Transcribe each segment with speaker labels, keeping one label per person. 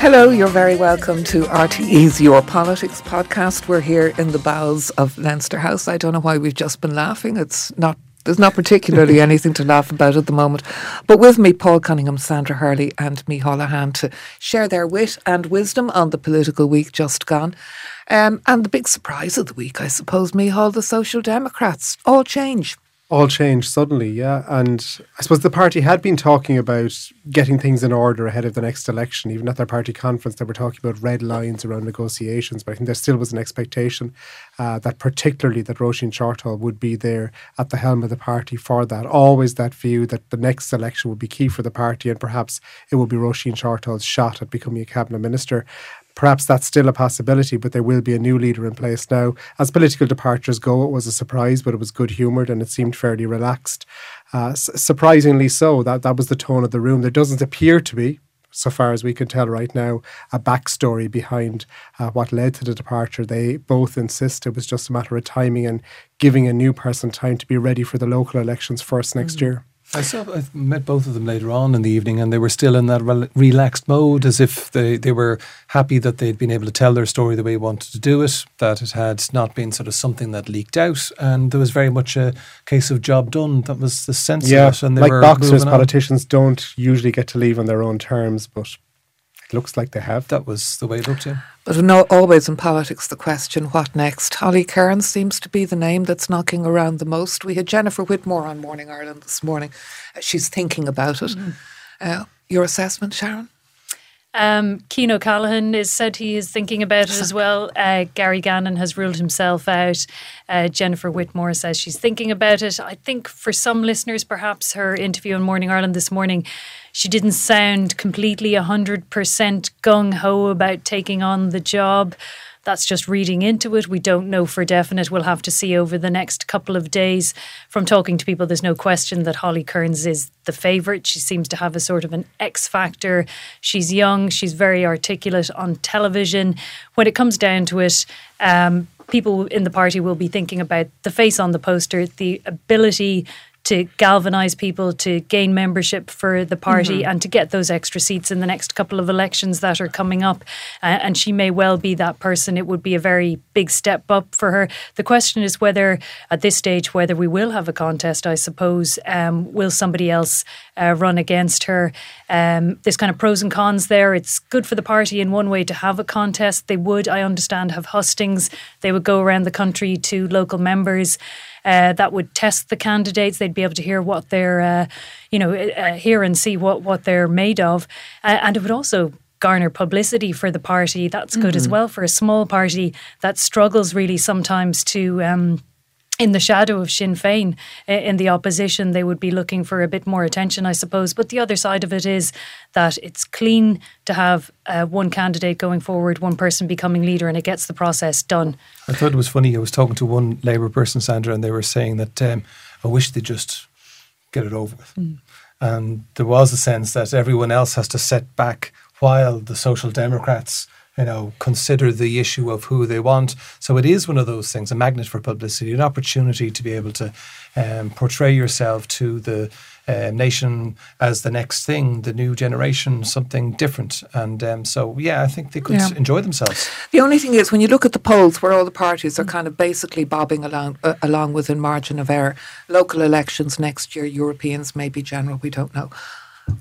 Speaker 1: Hello, you're very welcome to RTE's Your Politics podcast. We're here in the bowels of Leinster House. I don't know why we've just been laughing. It's not there's not particularly anything to laugh about at the moment. But with me, Paul Cunningham, Sandra Hurley, and me, Holohan, to share their wit and wisdom on the political week just gone. Um, and the big surprise of the week, I suppose, Micheál, the Social Democrats. All change
Speaker 2: all changed suddenly, yeah. And I suppose the party had been talking about getting things in order ahead of the next election. Even at their party conference, they were talking about red lines around negotiations. But I think there still was an expectation uh, that, particularly, that Roisin Shortall would be there at the helm of the party for that. Always that view that the next election would be key for the party, and perhaps it would be Roisin Shortall's shot at becoming a cabinet minister. Perhaps that's still a possibility, but there will be a new leader in place now. As political departures go, it was a surprise, but it was good humoured and it seemed fairly relaxed. Uh, surprisingly so, that, that was the tone of the room. There doesn't appear to be, so far as we can tell right now, a backstory behind uh, what led to the departure. They both insist it was just a matter of timing and giving a new person time to be ready for the local elections first next mm. year.
Speaker 3: I saw I met both of them later on in the evening, and they were still in that rel- relaxed mode, as if they, they were happy that they'd been able to tell their story the way they wanted to do it. That it had not been sort of something that leaked out, and there was very much a case of job done. That was the sense
Speaker 2: yeah,
Speaker 3: of it. And
Speaker 2: they like boxers, politicians don't usually get to leave on their own terms, but it looks like they have.
Speaker 3: That was the way it looked. Yeah.
Speaker 1: But no, always in politics, the question, what next? Holly Cairns seems to be the name that's knocking around the most. We had Jennifer Whitmore on Morning Ireland this morning. Uh, she's thinking about it. Mm. Uh, your assessment, Sharon?
Speaker 4: Um, Cian O'Callaghan is said he is thinking about it as well. Uh, Gary Gannon has ruled himself out. Uh, Jennifer Whitmore says she's thinking about it. I think for some listeners, perhaps her interview on Morning Ireland this morning, she didn't sound completely 100% gung ho about taking on the job. That's just reading into it. We don't know for definite. We'll have to see over the next couple of days. From talking to people, there's no question that Holly Cairns is the favourite. She seems to have a sort of an X factor. She's young, she's very articulate on television. When it comes down to it, um, people in the party will be thinking about the face on the poster, the ability to galvanise people to gain membership for the party mm-hmm. and to get those extra seats in the next couple of elections that are coming up. Uh, and she may well be that person. It would be a very big step up for her. The question is whether, at this stage, whether we will have a contest, I suppose. Um, will somebody else uh, run against her? Um, there's kind of pros and cons there. It's good for the party in one way to have a contest. They would, I understand, have hustings. They would go around the country to local members uh, that would test the candidates. They'd be able to hear what they're, uh, you know, uh, hear and see what, what they're made of. Uh, and it would also garner publicity for the party. That's good mm-hmm. as well for a small party that struggles really sometimes to. Um, in the shadow of Sinn Féin in the opposition, they would be looking for a bit more attention, I suppose. But the other side of it is that it's clean to have uh, one candidate going forward, one person becoming leader, and it gets the process done.
Speaker 3: I thought it was funny. I was talking to one Labour person, Sandra, and they were saying that um, I wish they just get it over with. Mm. And there was a sense that everyone else has to set back while the Social Democrats you know, consider the issue of who they want. So it is one of those things, a magnet for publicity, an opportunity to be able to um, portray yourself to the uh, nation as the next thing, the new generation, something different. And um, so, yeah, I think they could yeah. enjoy themselves.
Speaker 1: The only thing is, when you look at the polls where all the parties are kind of basically bobbing along, uh, along within margin of error, local elections next year, Europeans, maybe general, we don't know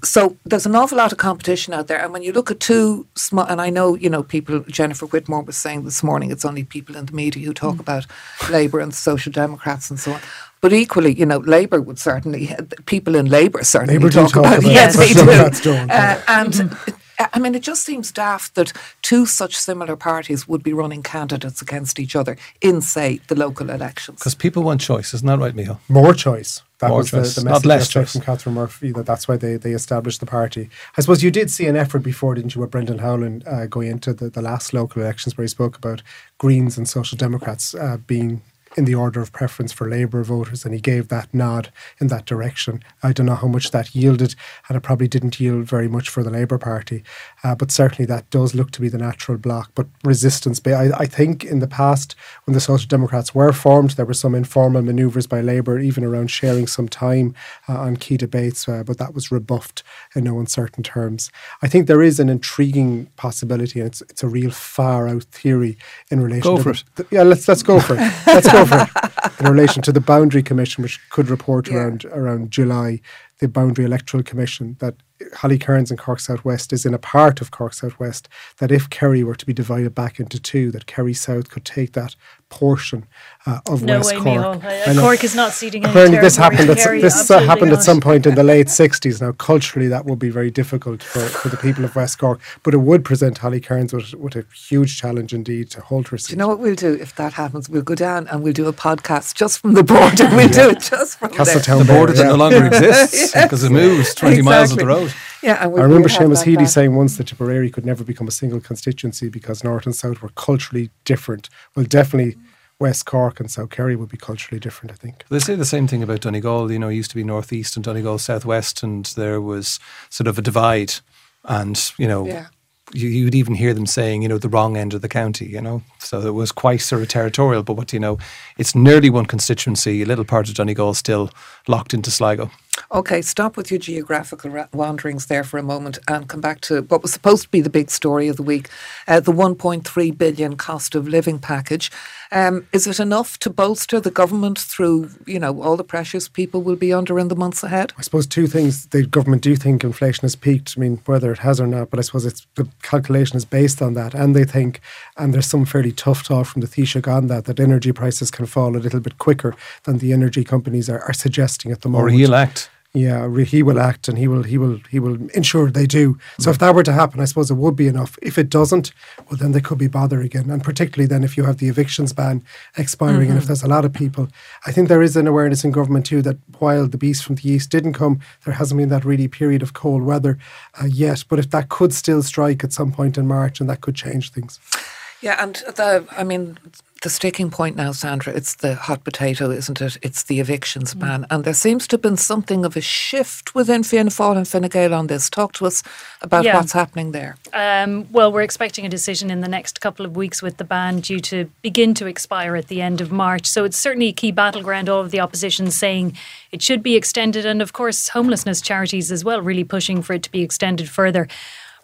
Speaker 1: so there's an awful lot of competition out there. And when you look at two small, and I know, you know, people, Jennifer Whitmore was saying this morning, it's only people in the media who talk mm. about Labour and Social Democrats and so on. But equally, you know, Labour would certainly, people in Labour certainly
Speaker 2: Labour
Speaker 1: talk,
Speaker 2: talk, about,
Speaker 1: it. Yes, they do. Uh, and mm-hmm. I mean, it just seems daft that two such similar parties would be running candidates against each other in, say, the local elections.
Speaker 3: Because people want choice, isn't that right, Micheál?
Speaker 2: More choice. That
Speaker 3: More
Speaker 2: was
Speaker 3: choice.
Speaker 2: the, the
Speaker 3: message
Speaker 2: Not less choice. from Catherine Murphy. That that's why they, they established the party. I suppose you did see an effort before, didn't you, with Brendan Howlin uh, going into the, the last local elections where he spoke about Greens and Social Democrats uh, being in the order of preference for Labour voters, and he gave that nod in that direction. I don't know how much that yielded, and it probably didn't yield very much for the Labour Party, uh, but certainly that does look to be the natural block. But resistance, I, I think in the past, when the Social Democrats were formed, there were some informal manoeuvres by Labour, even around sharing some time uh, on key debates, uh, but that was rebuffed in no uncertain terms. I think there is an intriguing possibility, and it's, it's a real far out theory in relation
Speaker 3: go
Speaker 2: to
Speaker 3: for it.
Speaker 2: the- yeah, let's let's go for it. Let's go In relation to the Boundary Commission, which could report
Speaker 1: Yeah.
Speaker 2: around around July, the Boundary Electoral Commission that Holly Cairns and Cork South West is in a part of Cork South West that if Kerry were to be divided back into two, that Kerry South could take that portion uh, of
Speaker 4: No
Speaker 2: West
Speaker 4: way,
Speaker 2: Cork.
Speaker 4: Micheál.
Speaker 2: I.
Speaker 4: Cork is not ceding any
Speaker 2: Apparently, this happened. At,
Speaker 4: Kerry,
Speaker 2: this uh,
Speaker 4: absolutely
Speaker 2: happened at some point in the late '60s. Now, culturally, that would be very difficult for, for the people of West Cork, but it would present Holly Cairns with, with a huge challenge indeed to hold her seat.
Speaker 1: Do you know what we'll do if that happens? We'll go down and we'll do a podcast just from the border. we'll do it just from there.
Speaker 2: Castletown
Speaker 3: The
Speaker 2: Bear,
Speaker 3: border that no longer exists because it moves 20 miles up the road.
Speaker 1: Yeah, and we'll,
Speaker 2: I remember
Speaker 1: we'll
Speaker 2: Seamus
Speaker 1: that
Speaker 2: Healy
Speaker 1: back.
Speaker 2: saying once that Tipperary could never become a single constituency because North and South were culturally different. Well, definitely West Cork and South Kerry would be culturally different, I think.
Speaker 3: They say the same thing about Donegal. You know, it used to be northeast and Donegal southwest, and there was sort of a divide. And you know,
Speaker 1: Yeah.
Speaker 3: you, you'd even hear them saying, you know, the wrong end of the county. You know, so it was quite sort of territorial. But what do you know? It's nearly one constituency. A little part of Donegal still locked into Sligo.
Speaker 1: Okay, stop with your geographical ra- wanderings there for a moment and come back to what was supposed to be the big story of the week uh, the 1.3 billion cost of living package. Um, is it enough to bolster the government through, you know, all the pressures people will be under in the months ahead?
Speaker 2: I suppose two things. The government do think inflation has peaked. I mean, whether it has or not, but I suppose it's the calculation is based on that. And they think, and there's some fairly tough talk from the Taoiseach on that, that energy prices can fall a little bit quicker than the energy companies are, are suggesting at the
Speaker 3: Or
Speaker 2: moment.
Speaker 3: he'll act.
Speaker 2: Yeah, he will act, and he will he will he will ensure they do. So if that were to happen, I suppose it would be enough. If it doesn't, well, then they could be bother again, and particularly then if you have the evictions ban expiring, and if there's a lot of people, I think there is an awareness in government too that while the beast from the east didn't come, there hasn't been that really period of cold weather uh, yet. But if that could still strike at some point in March, and that could change things.
Speaker 1: Yeah, and the, I mean, the sticking point now, Sandra, it's the hot potato, isn't it? It's the evictions ban. And there seems to have been something of a shift within Fianna Fáil and Fine Gael on this. Talk to us about
Speaker 4: Yeah.
Speaker 1: what's happening there.
Speaker 4: Um, well, we're expecting a decision in the next couple of weeks with the ban due to begin to expire at the end of March. So it's certainly a key battleground. All of the opposition saying it should be extended, and of course, homelessness charities as well, really pushing for it to be extended further.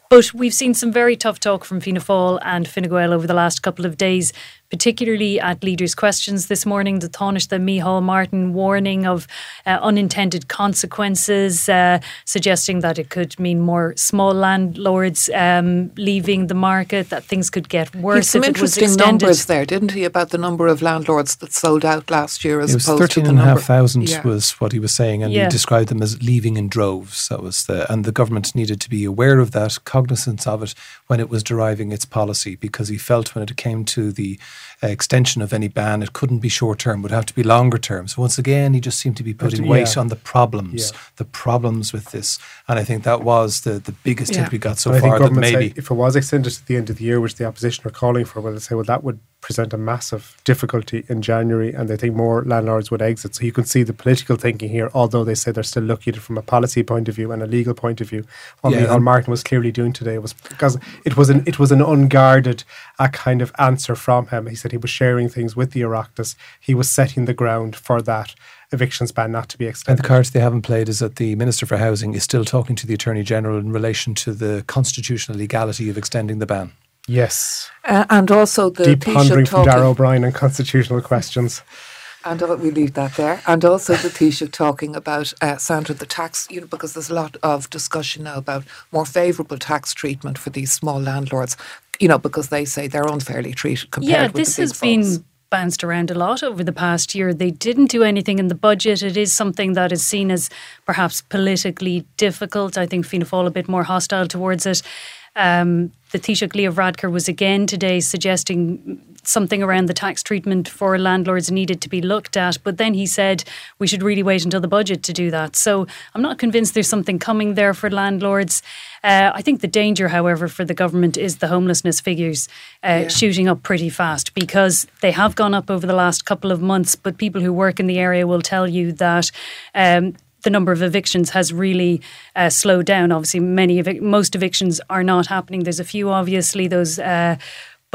Speaker 4: But we've seen some very tough talk from Fianna Fáil and Fine Gael over the last couple of days, particularly at leaders' questions this morning. The Taoiseach Micheál Martin warning of uh, unintended consequences, uh, suggesting that it could mean more small landlords um, leaving the market, that things could get
Speaker 1: He had
Speaker 4: worse
Speaker 1: some
Speaker 4: if it was
Speaker 1: interesting numbers there, didn't he, about the number of landlords that sold out last year as
Speaker 3: It was
Speaker 1: opposed to
Speaker 3: thirteen
Speaker 1: the
Speaker 3: and a
Speaker 1: number.
Speaker 3: thousand
Speaker 1: Yeah.
Speaker 3: was what he was saying, and
Speaker 4: Yeah.
Speaker 3: he described them as leaving in droves. That was the, and the government needed to be aware of that, cognizance of it when it was deriving its policy, because he felt when it came to the uh, Uh, extension of any ban, it couldn't be short term; would have to be longer term. So once again, he just seemed to be putting
Speaker 2: to-
Speaker 3: weight
Speaker 2: yeah.
Speaker 3: on the problems,
Speaker 2: Yeah.
Speaker 3: the problems with this, and I think that was the the biggest
Speaker 1: Yeah.
Speaker 3: hit we got so
Speaker 2: But I
Speaker 3: far. That
Speaker 2: government say
Speaker 3: maybe
Speaker 2: if it was extended to the end of the year, which the opposition are calling for, well, they say, well, that would present a massive difficulty in January, and they think more landlords would exit. So you can see the political thinking here, although they say they're still looking at it from a policy point of view and a legal point of view. What
Speaker 3: Yeah,
Speaker 2: Micheál
Speaker 3: and-
Speaker 2: Martin was clearly doing today was because it was an it was an unguarded a kind of answer from him. He said he was sharing things with the Oireachtas. He was setting the ground for that evictions ban not to be extended.
Speaker 3: And
Speaker 2: extended.
Speaker 3: the cards they haven't played is that the Minister for Housing is still talking to the Attorney General in relation to the constitutional legality of extending the ban.
Speaker 2: yes,
Speaker 1: Uh, and also the
Speaker 2: deep
Speaker 1: Taoiseach
Speaker 2: pondering from
Speaker 1: talking-
Speaker 2: Darragh O'Brien on constitutional questions.
Speaker 1: And uh, we leave that there. And also the Taoiseach talking about, uh, Sandra, the tax, you know, because there's a lot of discussion now about more favourable tax treatment for these small landlords, you know, because they say they're unfairly treated compared
Speaker 4: yeah,
Speaker 1: with
Speaker 4: this
Speaker 1: the big
Speaker 4: has been bounced around a lot over the past year. They didn't do anything in the budget. It is something that is seen as perhaps politically difficult. I think Fianna Fáil a bit more hostile towards it. Um, the Taoiseach Leo Varadkar was again today suggesting something around the tax treatment for landlords needed to be looked at. But then he said we should really wait until the budget to do that. So I'm not convinced there's something coming there for landlords. Uh, I think the danger, however, for the government is the homelessness figures uh, yeah. shooting up pretty fast because they have gone up over the last couple of months. But people who work in the area will tell you that um, the number of evictions has really uh, slowed down. Obviously, many evic- most evictions are not happening. There's a few, obviously, those. Uh,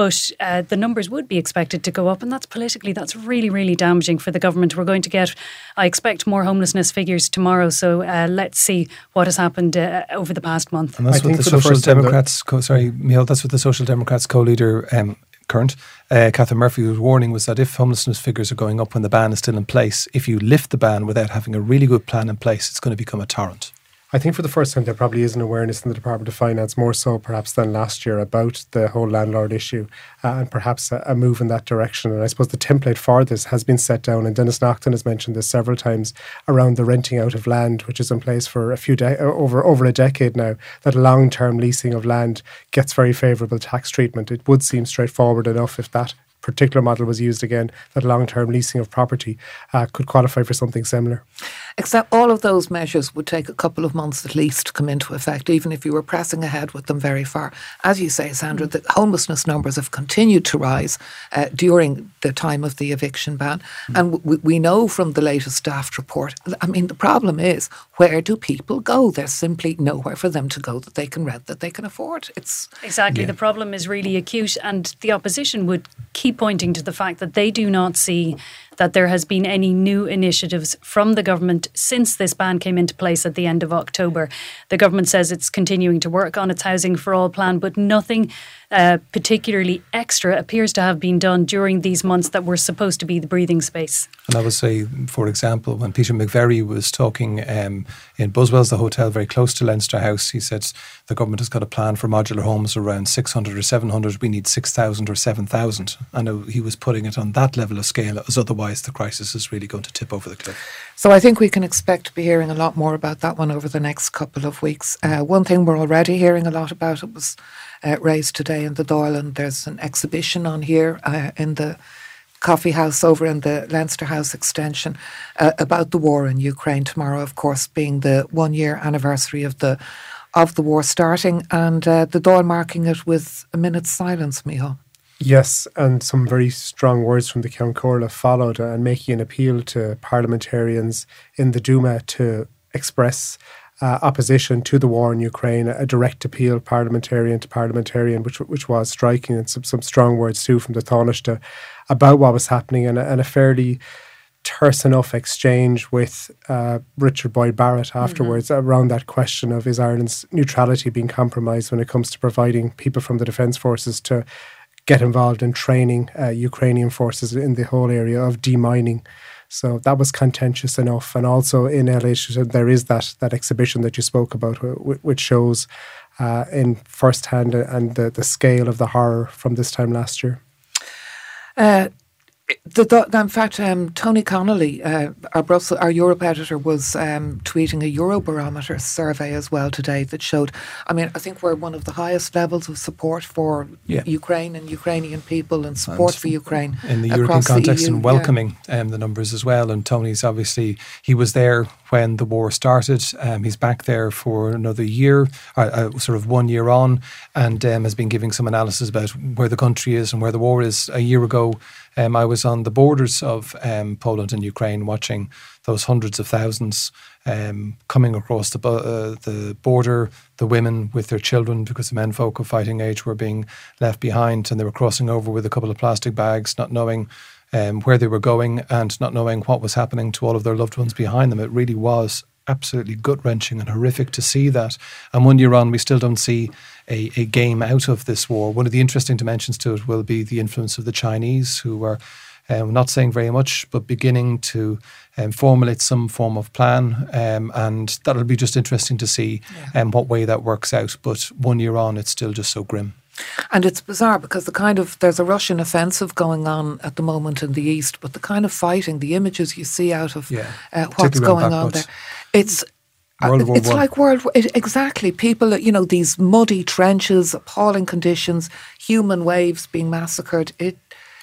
Speaker 4: but uh, the numbers would be expected to go up, and that's politically that's really really damaging for the government. We're going to get, I expect, more homelessness figures tomorrow. So uh, let's see what has happened uh, over the past month.
Speaker 3: And that's I what the Social the Democrats, co- sorry, Miel, that's what the Social Democrats co-leader um, current, uh, Catherine Murphy was warning was that if homelessness figures are going up when the ban is still in place, if you lift the ban without having a really good plan in place, it's going to become a torrent.
Speaker 2: I think for the first time there probably is an awareness in the Department of Finance, more so perhaps than last year, about the whole landlord issue uh, and perhaps a, a, move in that direction. And I suppose the template for this has been set down, and Denis Naughten has mentioned this several times around the renting out of land, which is in place for a few de- over over a decade now. That long term leasing of land gets very favourable tax treatment. It would seem straightforward enough if that particular model was used again, that long term leasing of property uh, could qualify for something similar.
Speaker 1: Except all of those measures would take a couple of months at least to come into effect, even if you were pressing ahead with them very far. As you say, Sandra, the homelessness numbers have continued to rise uh, during the time of the eviction ban. And we, we know from the latest draft report, I mean, the problem is where do people go? There's simply nowhere for them to go that they can rent, that they can afford. It's
Speaker 4: Exactly. Yeah. The problem is really acute, and the opposition would keep pointing to the fact that they do not see that there has been any new initiatives from the government since this ban came into place at the end of October. The government says it's continuing to work on its Housing for All plan, but nothing uh, particularly extra appears to have been done during these months that were supposed to be the breathing space.
Speaker 3: And I would say, for example, when Peter McVerry was talking um, in Buswell's, the hotel very close to Leinster House, he said the government has got a plan for modular homes around 600 or 700. We need 6,000 or 7,000. And know he was putting it on that level of scale, as otherwise the crisis is really going to tip over the cliff.
Speaker 1: So I think we can expect to be hearing a lot more about that one over the next couple of weeks. Uh, one thing we're already hearing a lot about it was uh, raised today in the Dáil, and there's an exhibition on here uh, in the coffee house over in the Leinster House extension uh, about the war in Ukraine tomorrow, of course, being the one year anniversary of the of the war starting, and uh, the Dáil marking it with a minute's silence, Miho.
Speaker 2: Yes, and some very strong words from the Ceann Comhairle followed, and making an appeal to parliamentarians in the Duma to express uh, opposition to the war in Ukraine, a direct appeal, parliamentarian to parliamentarian, which which was striking, and some, some strong words too from the Taoiseach about what was happening, and, and a fairly terse enough exchange with uh, Richard Boyd Barrett mm-hmm. afterwards mm-hmm. around that question of is Ireland's neutrality being compromised when it comes to providing people from the defence forces to get involved in training uh, Ukrainian forces in the whole area of demining. So that was contentious enough. And also in LH, there is that that exhibition that you spoke about, which shows uh, in firsthand and the, the scale of the horror from this time last year.
Speaker 1: Uh, the, the, in fact, um, Tony Connolly, uh, our Brussels, our Europe editor, was um, tweeting a Eurobarometer survey as well today that showed. I mean, I think we're one of the highest levels of support for yeah. Ukraine and Ukrainian people and support and for Ukraine
Speaker 3: in the European context the and welcoming yeah. um, the numbers as well. And Tony's obviously he was there when the war started. Um, he's back there for another year, uh, uh, sort of one year on, and um, has been giving some analysis about where the country is and where the war is. A year ago, um, I was on the borders of um, Poland and Ukraine watching those hundreds of thousands um, coming across the, uh, the border, the women with their children, because the men folk of fighting age were being left behind and they were crossing over with a couple of plastic bags, not knowing um, where they were going and not knowing what was happening to all of their loved ones behind them. It really was absolutely gut wrenching and horrific to see that. And one year on, we still don't see a, a game out of this war. One of the interesting dimensions to it will be the influence of the Chinese, who are um, not saying very much, but beginning to um, formulate some form of plan. Um, and that'll be just interesting to see yeah. um, what way that works out. But one year on, it's still just so grim.
Speaker 1: And it's bizarre because the kind of there's a Russian offensive going on at the moment in the east, but the kind of fighting, the images you see out of yeah, uh, what's going on there, it's
Speaker 3: World War
Speaker 1: it's like World War it, exactly. People, you know, these muddy trenches, appalling conditions, human waves being massacred. It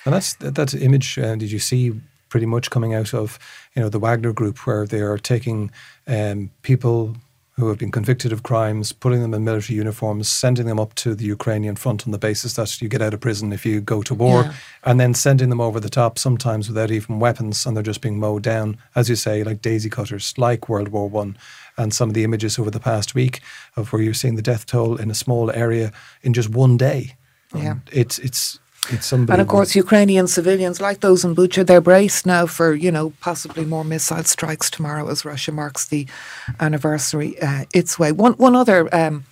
Speaker 3: And that's that, that image. Uh, did you see pretty much coming out of you know the Wagner Group, where they are taking um, people who have been convicted of crimes, putting them in military uniforms, sending them up to the Ukrainian front on the basis that you get out of prison if you go to war,
Speaker 1: Yeah.
Speaker 3: and then sending them over the top, sometimes without even weapons, and they're just being mowed down, as you say, like daisy cutters, like World War One. And some of the images over the past week of where you're seeing the death toll in a small area in just one day.
Speaker 1: Yeah.
Speaker 3: It's it's.
Speaker 1: And of course Ukrainian civilians like those in Bucha, they're braced now for you know possibly more missile strikes tomorrow as Russia marks the anniversary uh, its way. One one other. Um,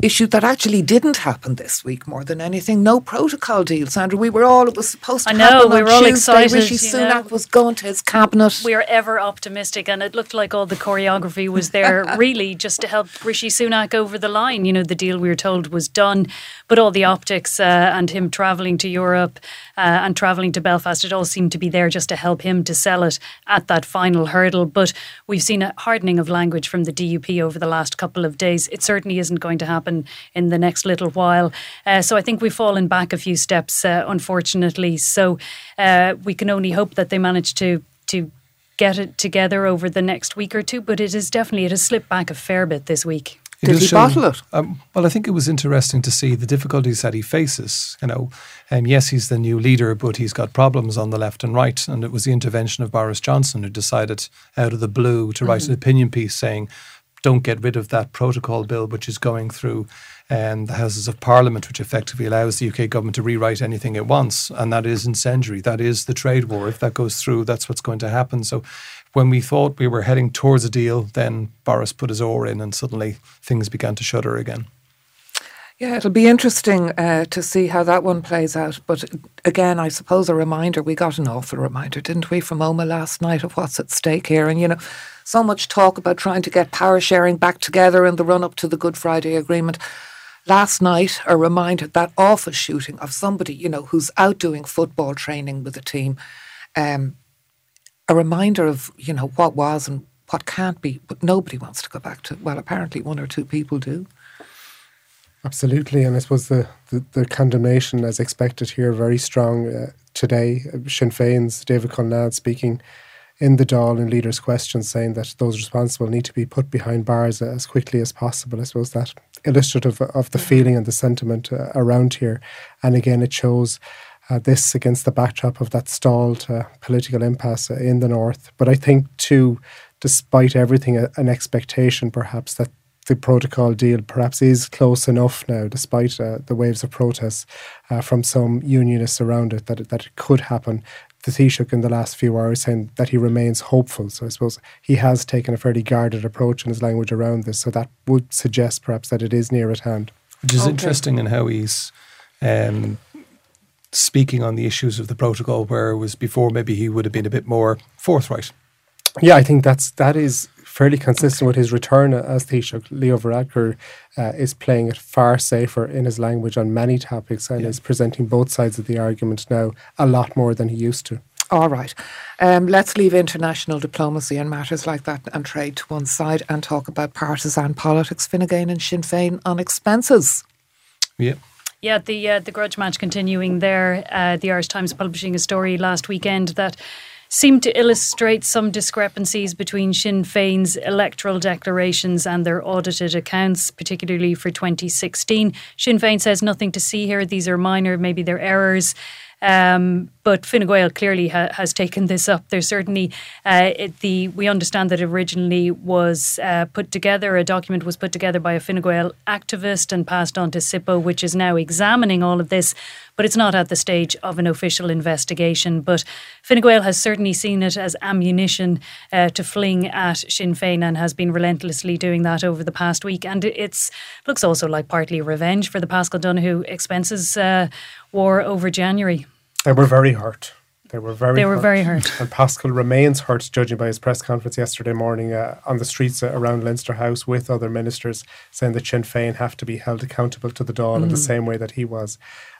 Speaker 1: Issue that actually didn't happen this week more than anything. No protocol deal, Sandra. We were all, it was supposed to
Speaker 4: I know,
Speaker 1: happen
Speaker 4: we
Speaker 1: on
Speaker 4: were all
Speaker 1: Tuesday.
Speaker 4: excited,
Speaker 1: Rishi Sunak
Speaker 4: know.
Speaker 1: was going to his cabinet.
Speaker 4: We are ever optimistic, and it looked like all the choreography was there really just to help Rishi Sunak over the line. You know, the deal we were told was done, but all the optics uh, and him travelling to Europe uh, and travelling to Belfast, it all seemed to be there just to help him to sell it at that final hurdle. But we've seen a hardening of language from the DUP over the last couple of days. It certainly isn't going to happen in the next little while. Uh, so I think we've fallen back a few steps, uh, unfortunately. So uh, we can only hope that they manage to to get it together over the next week or two. But it is definitely it has slipped back a fair bit this week.
Speaker 3: It
Speaker 1: Did he
Speaker 3: show-
Speaker 1: bottle it?
Speaker 3: Um, well, I think it was interesting to see the difficulties that he faces. You know, um, yes, he's the new leader, but he's got problems on the left and right. And it was the intervention of Boris Johnson who decided, out of the blue, to write an opinion piece saying, "Don't get rid of that protocol bill, which is going through." Um, the Houses of Parliament, which effectively allows the UK government to rewrite anything it wants, and that is incendiary. That is the trade war. If that goes through, that's what's going to happen. So, when we thought we were heading towards a deal, then Boris put his oar in, and suddenly things began to shudder again.
Speaker 1: Yeah, it'll be interesting uh, to see how that one plays out. But again, I suppose a reminder, we got an awful reminder, didn't we, from Omagh last night of what's at stake here. And, you know, so much talk about trying to get power sharing back together in the run up to the Good Friday Agreement. Last night, a reminder that awful shooting of somebody, you know, who's out doing football training with a team. Um, a reminder of, you know, what was and what can't be. But nobody wants to go back to, well, apparently one or two people do.
Speaker 2: Absolutely, and I suppose the, the, the condemnation, as expected here, very strong uh, today. Uh, Sinn Féin's David Conrad speaking in the Dáil in Leaders' Questions, saying that those responsible need to be put behind bars as quickly as possible. I suppose that illustrative of the feeling and the sentiment uh, around here, and again, it shows. Uh, this against the backdrop of that stalled uh, political impasse in the north. But I think, too, despite everything, a, an expectation perhaps that the protocol deal perhaps is close enough now, despite uh, the waves of protests uh, from some unionists around it, that it, that it could happen. The Taoiseach in the last few hours saying that he remains hopeful. So I suppose he has taken a fairly guarded approach in his language around this. So that would suggest perhaps that it is near at hand.
Speaker 3: Which is
Speaker 1: Okay.
Speaker 3: interesting in how he's um, speaking on the issues of the protocol, where it was before maybe he would have been a bit more forthright.
Speaker 2: Yeah, I think that's that is fairly consistent with his return as Taoiseach. Leo Varadkar uh, is playing it far safer in his language on many topics and is presenting both sides of the argument now a lot more than he used to.
Speaker 1: All right. Um, let's leave international diplomacy and matters like that and trade to one side and talk about partisan politics, Fine Gael and Sinn Féin on expenses.
Speaker 3: Yeah.
Speaker 4: Yeah, the uh, the grudge match continuing there. Uh, the Irish Times publishing a story last weekend that seemed to illustrate some discrepancies between Sinn Féin's electoral declarations and their audited accounts, particularly for 2016. Sinn Féin says nothing to see here. These are minor, maybe they're errors. Um, but Fine Gael clearly ha- has taken this up. There's certainly uh, it, the we understand that originally was uh, put together a document was put together by a Fine Gael activist and passed on to SIPO, which is now examining all of this. But it's not at the stage of an official investigation. But Fine Gael has certainly seen it as ammunition uh, to fling at Sinn Féin and has been relentlessly doing that over the past week. And it looks also like partly revenge for the Paschal Donohoe expenses uh, war over January.
Speaker 2: They were very hurt. They were very
Speaker 4: They were
Speaker 2: hurt.
Speaker 4: very hurt.
Speaker 2: And Paschal remains hurt, judging by his press conference yesterday morning uh, on the streets uh, around Leinster House with other ministers, saying that Sinn Féin have to be held accountable to the Dáil in the same way that he was.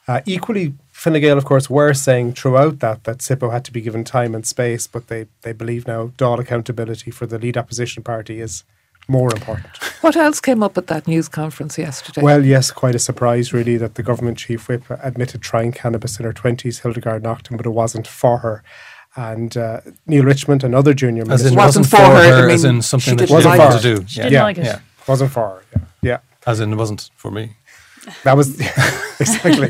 Speaker 2: Uh, equally, Fine Gael, of course, were saying throughout that that SIPO had to be given time and space, but they, they believe now Dáil accountability for the lead opposition party is more important.
Speaker 1: What else came up at that news conference yesterday?
Speaker 2: Well, yes, quite a surprise, really, that the government chief whip admitted trying cannabis in her 20s, Hildegarde Naughton, but it wasn't for her. And uh, Neale Richmond, another junior
Speaker 3: As
Speaker 2: minister,
Speaker 3: in,
Speaker 1: Wasn't
Speaker 3: wasn't,
Speaker 1: for
Speaker 3: for
Speaker 1: her,
Speaker 3: her,
Speaker 1: I mean,
Speaker 3: as in
Speaker 1: she
Speaker 3: something that
Speaker 1: didn't
Speaker 3: she
Speaker 2: Wasn't
Speaker 3: didn't want
Speaker 2: for
Speaker 3: to do.
Speaker 4: She
Speaker 3: yeah.
Speaker 4: didn't
Speaker 2: yeah,
Speaker 4: like it.
Speaker 3: yeah.
Speaker 2: wasn't for her. Yeah, yeah.
Speaker 3: As in, it wasn't for me.
Speaker 2: That was exactly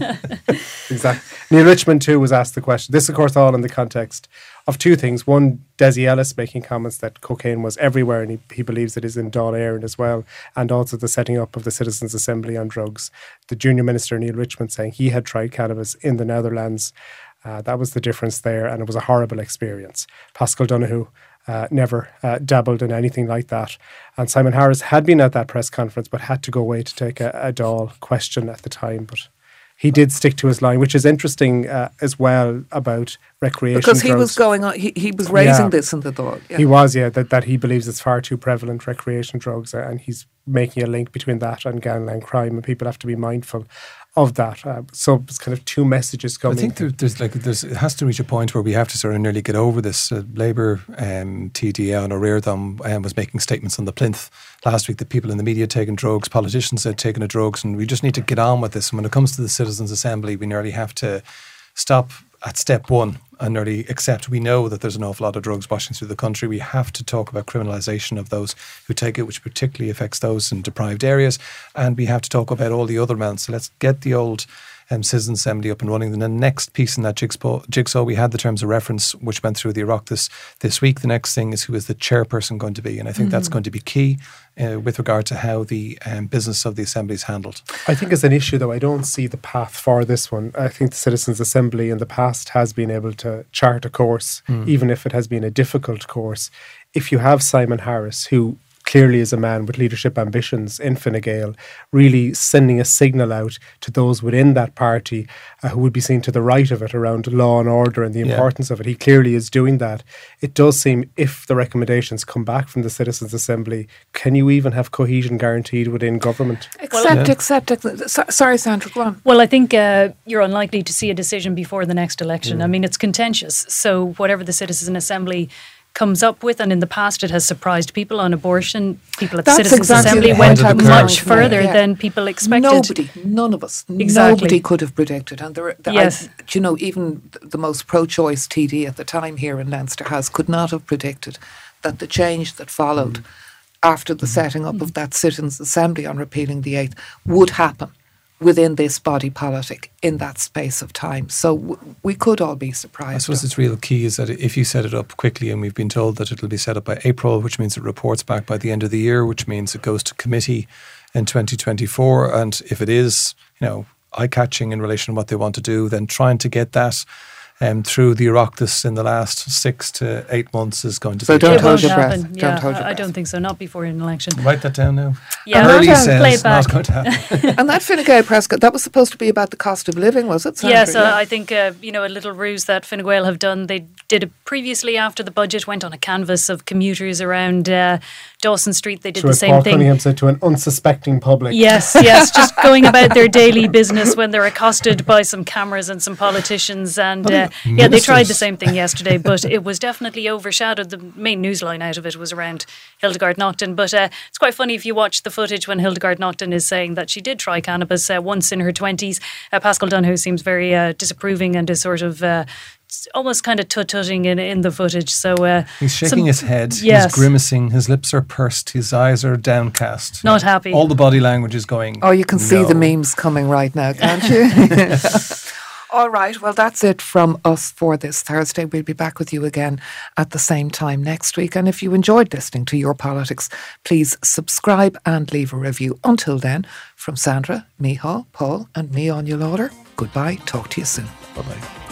Speaker 2: exactly. Neale Richmond too was asked the question. This, of course, all in the context of two things. One, Dessie Ellis making comments that cocaine was everywhere, and he, he believes it is in Dáil Éireann as well, and also the setting up of the Citizens' Assembly on drugs. The junior minister Neale Richmond saying he had tried cannabis in the Netherlands. Uh, that was the difference there, and it was a horrible experience. Paschal Donohoe uh, never uh, dabbled in anything like that. And Simon Harris had been at that press conference, but had to go away to take a, a Dáil question at the time. But he did stick to his line, which is interesting uh, as well about recreation.
Speaker 1: because he was going on, he, he was raising
Speaker 2: Yeah.
Speaker 1: this in the thought. Yeah.
Speaker 2: He was, yeah, that, that he believes it's far too prevalent recreation drugs, uh, and he's making a link between that and gangland crime, and people have to be mindful of that. Uh, so it's kind of two messages coming.
Speaker 3: I think there, there's like there's it has to reach a point where we have to sort of nearly get over this. Uh, Labour um, TD on Ó Ríordáin um, was making statements on the plinth last week that people in the media taking drugs, politicians had taken the drugs, and we just need to get on with this. And when it comes to the Citizens' Assembly, we nearly have to stop at step one and nearly accept we know that there's an awful lot of drugs washing through the country. We have to talk about criminalisation of those who take it, which particularly affects those in deprived areas. And we have to talk about all the other amounts. So let's get the old um, Citizens Assembly up and running. Then the next piece in that jigsaw, jigsaw, we had the terms of reference which went through the Iraq this, this week. The next thing is who is the chairperson going to be. And I think that's going to be key uh, with regard to how the um, business of the Assembly is handled.
Speaker 2: I think as an issue, though, I don't see the path for this one. I think the Citizens' Assembly in the past has been able to chart a course, even if it has been a difficult course. If you have Simon Harris, who clearly is a man with leadership ambitions in Fine Gael, really sending a signal out to those within that party uh, who would be seen to the right of it around law and order and the
Speaker 3: Yeah.
Speaker 2: importance of it. He clearly is doing that. It does seem, if the recommendations come back from the Citizens' Assembly, can you even have cohesion guaranteed within government?
Speaker 1: Except, except, ex- so- sorry, Sandra, go on.
Speaker 4: Well, I think uh, you're unlikely to see a decision before the next election. I mean, it's contentious. So, whatever the Citizens' Assembly comes up with, and in the past it has surprised people on abortion, people at the
Speaker 1: That's
Speaker 4: Citizens
Speaker 1: exactly
Speaker 4: Assembly
Speaker 1: the
Speaker 4: went
Speaker 3: point
Speaker 4: much further
Speaker 1: Yeah.
Speaker 4: than people expected.
Speaker 1: Nobody, none of us,
Speaker 4: Exactly.
Speaker 1: nobody could have predicted. And there, the,
Speaker 4: Yes.
Speaker 1: I, do you know, even the most pro-choice TD at the time here in Leinster House could not have predicted that the change that followed mm. after the setting up mm. of that Citizens' Assembly on repealing the Eighth would happen within this body politic in that space of time. So w- we could all be surprised.
Speaker 3: I suppose its real key is that if you set it up quickly, and we've been told that it'll be set up by April, which means it reports back by the end of the year, which means it goes to committee in 2024. And if it is, you know, eye catching in relation to what they want to do, then trying to get that um, through the Oireachtas in the last six to eight months is going to
Speaker 1: So
Speaker 3: be
Speaker 1: don't hold
Speaker 4: won't
Speaker 1: your breath.
Speaker 4: happen.
Speaker 1: Don't
Speaker 4: Yeah,
Speaker 1: hold your
Speaker 4: I I
Speaker 1: breath.
Speaker 4: don't think so. Not before an election.
Speaker 3: Write that down now.
Speaker 4: Yeah,
Speaker 1: And
Speaker 3: Early
Speaker 1: that,
Speaker 3: says
Speaker 4: play it
Speaker 3: not
Speaker 4: back.
Speaker 3: going to happen.
Speaker 1: and that Fine Gael Prescott, that was supposed to be about the cost of living, was it? Sandra?
Speaker 4: Yes, uh,
Speaker 1: Yeah.
Speaker 4: I think uh, you know a little ruse that Fine Gael have done. They did it previously after the budget went on a canvas of commuters around uh, Dawson Street. They did
Speaker 2: So
Speaker 4: the same thing.
Speaker 2: Cunningham said to an unsuspecting public.
Speaker 4: Yes, yes, just going about their daily business when they're accosted by some cameras and some politicians. And uh, yeah, they tried the same thing yesterday, but it was definitely overshadowed. The main newsline out of it was around Hildegarde Naughton. But uh, it's quite funny if you watch the footage when Hildegarde Naughton is saying that she did try cannabis uh, once in her 20s. Uh, Paschal Donohoe seems very uh, disapproving and is sort of. Uh, Almost kind of tut tutting in, in the footage. So uh,
Speaker 3: He's shaking
Speaker 4: some-
Speaker 3: his head.
Speaker 4: Yes.
Speaker 3: He's grimacing. His lips are pursed. His eyes are downcast.
Speaker 4: Not happy.
Speaker 3: All the body language is going.
Speaker 1: Oh, you can see the memes coming right now, can't you? All right, well, that's it from us for this Thursday. We'll be back with you again at the same time next week. And if you enjoyed listening to Your Politics, please subscribe and leave a review. Until then, from Sandra, Micheál, Paul, and me, Áine Lawlor, goodbye. Talk to you soon.
Speaker 3: Bye bye.